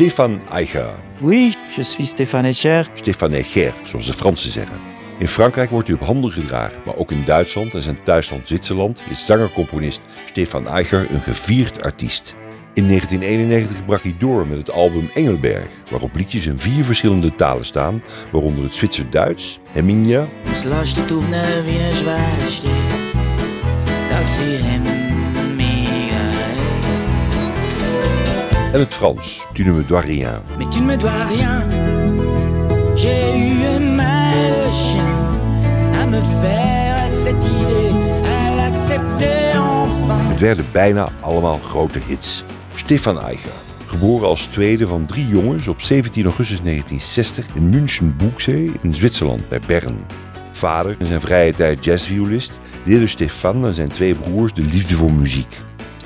Stefan Eicher. Oui, je suis Stéphane Echer. Stefan Eicher, zoals de Fransen zeggen. In Frankrijk wordt hij op handen gedragen, maar ook in Duitsland en zijn thuisland Zwitserland is zanger-componist Stefan Eicher een gevierd artiest. In 1991 brak hij door met het album Engelberg, waarop liedjes in vier verschillende talen staan, waaronder het Zwitser-Duits, wie. Dat zie hem en het Frans, Tu ne me dois rien. Mais tu ne me dois rien. J'ai eu un mal chien à me faire à cette idée, à l'accepter enfin. Het werden bijna allemaal grote hits. Stefan Eicher, geboren als tweede van drie jongens op 17 augustus 1960 in München-Buchsee in Zwitserland bij Bern. Vader in zijn vrije tijd jazzviolist leerde Stefan en zijn twee broers de liefde voor muziek.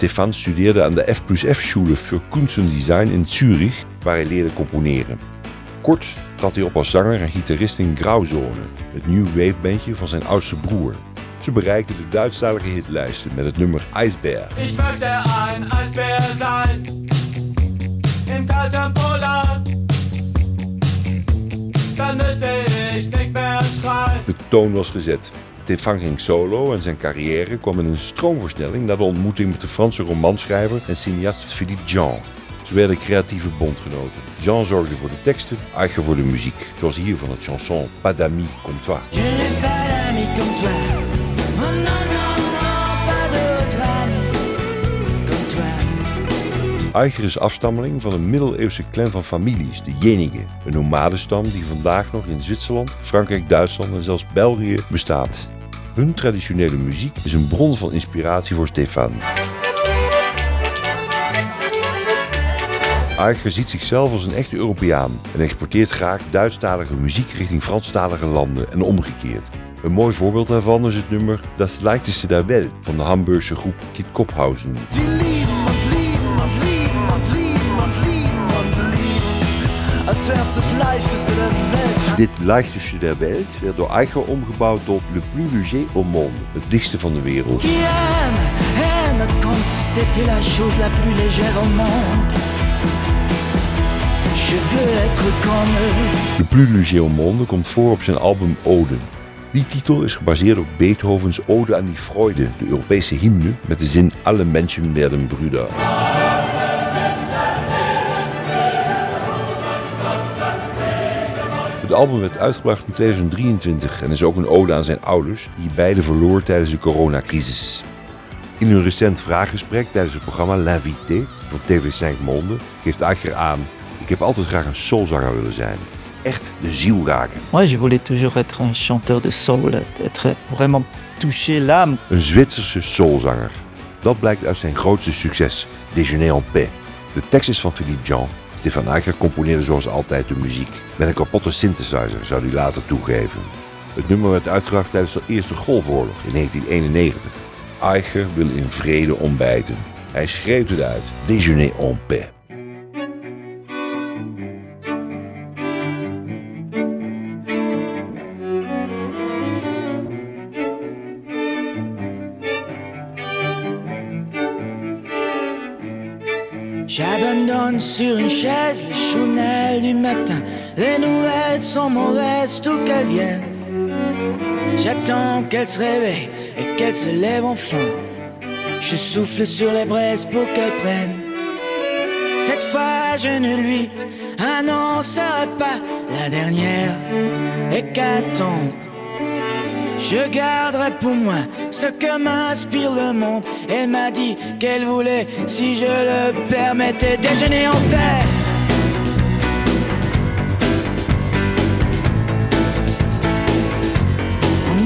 Stefan studeerde aan de F plus F Schule für Kunst und Design in Zurich, waar hij leerde componeren. Kort trad hij op als zanger en gitarist in Grauzone, het new wave bandje van zijn oudste broer. Ze bereikten de Duitsstalige hitlijsten met het nummer Eisbär. Ich möchte ein Eisbär sein. Im kalten Polar. Müsste ich nicht mehr schreien. De toon was gezet. Stefan ging solo en zijn carrière kwam in een stroomversnelling na de ontmoeting met de Franse romanschrijver en cineast Philippe Jean. Ze werden creatieve bondgenoten. Jean zorgde voor de teksten, Eicher voor de muziek, zoals hier van het chanson Pas d'amis comme toi. Je n'ai pas d'amis comme toi. Oh non, non, non, pas d'autre ami comme toi. Eicher is afstammeling van een middeleeuwse clan van families, de Jenigen. Een nomadenstam die vandaag nog in Zwitserland, Frankrijk, Duitsland en zelfs België bestaat. Hun traditionele muziek is een bron van inspiratie voor Stefan. Eicher ziet zichzelf als een echte Europeaan en exporteert graag Duitsstalige muziek richting Franstalige landen en omgekeerd. Een mooi voorbeeld daarvan is het nummer Das Leichteste der Welt van de Hamburgse groep Kit Kophausen. Dit Leichteste der Welt werd door Eicher omgebouwd tot Le Plus Léger au Monde, het dichtste van de wereld. Qui aime, aime comme si c'était la chose la plus légère au monde. Je veux être comme eux. Le Plus Léger au Monde komt voor op zijn album Ode. Die titel is gebaseerd op Beethovens Ode aan die Freude, de Europese hymne met de zin Alle Menschen werden Brüder. Het album werd uitgebracht in 2023 en is ook een ode aan zijn ouders, die beide verloor tijdens de coronacrisis. In een recent vraaggesprek tijdens het programma L'Invité van TV5 Monde geeft Eicher aan: Ik heb altijd graag een soulzanger willen zijn. Echt de ziel raken. Moi, je voulais toujours être un chanteur de soul, être vraiment toucher l'âme. Een Zwitserse soulzanger. Dat blijkt uit zijn grootste succes, Déjeuner en paix. De tekst is van Philippe Jean. Stefan Eicher componeerde zoals altijd de muziek. Met een kapotte synthesizer, zou hij later toegeven. Het nummer werd uitgebracht tijdens de Eerste Golfoorlog in 1991. Eicher wil in vrede ontbijten. Hij schreeuwt het uit, Déjeuner en paix. J'abandonne sur une chaise les chounelles du matin. Les nouvelles sont mauvaises, tout qu'elles viennent. J'attends qu'elle se réveille et qu'elle se lève enfin. Je souffle sur les braises pour qu'elle prenne. Cette fois, je ne lui annoncerai pas la dernière hécatombe. Je garderai pour moi ce que m'inspire le monde. Elle m'a dit qu'elle voulait, si je le permettais, déjeuner en paix.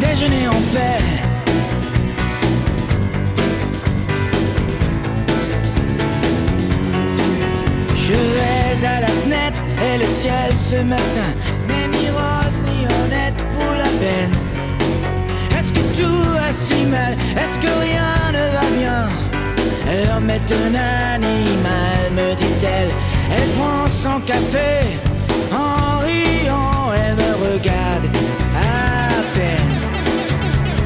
Déjeuner en paix. Je vais à la fenêtre et le ciel ce matin n'est ni rose ni honnête pour la peine. Tout va si mal Est-ce que rien ne va bien? L'homme est un animal, me dit-elle. Elle prend son café en riant, elle me regarde à peine.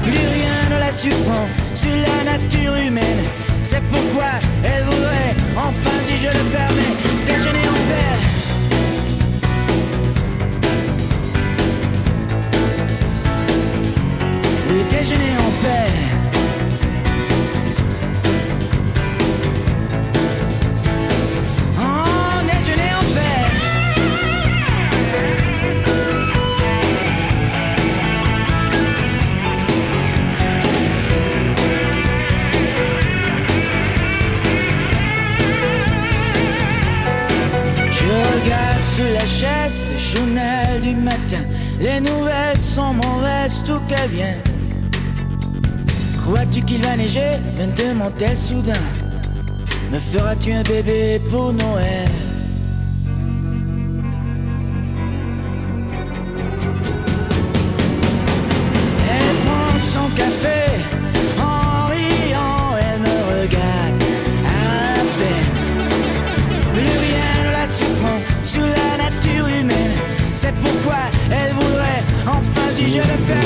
Plus rien ne la surprend sur la nature humaine. C'est pourquoi elle voudrait, enfin si je le permets, et déjeuner en paix. Oh, déjeuner en paix. Je regarde sous la chaise le journal du matin. Les nouvelles sont mauvaises, tout qu'elles viennent Crois-tu qu'il va neiger? Me demande-t-elle soudain. Me feras-tu un bébé pour Noël? Elle prend son café en riant, elle me regarde à peine. Plus rien ne la surprend sur la nature humaine. C'est pourquoi elle voudrait enfin si je le fais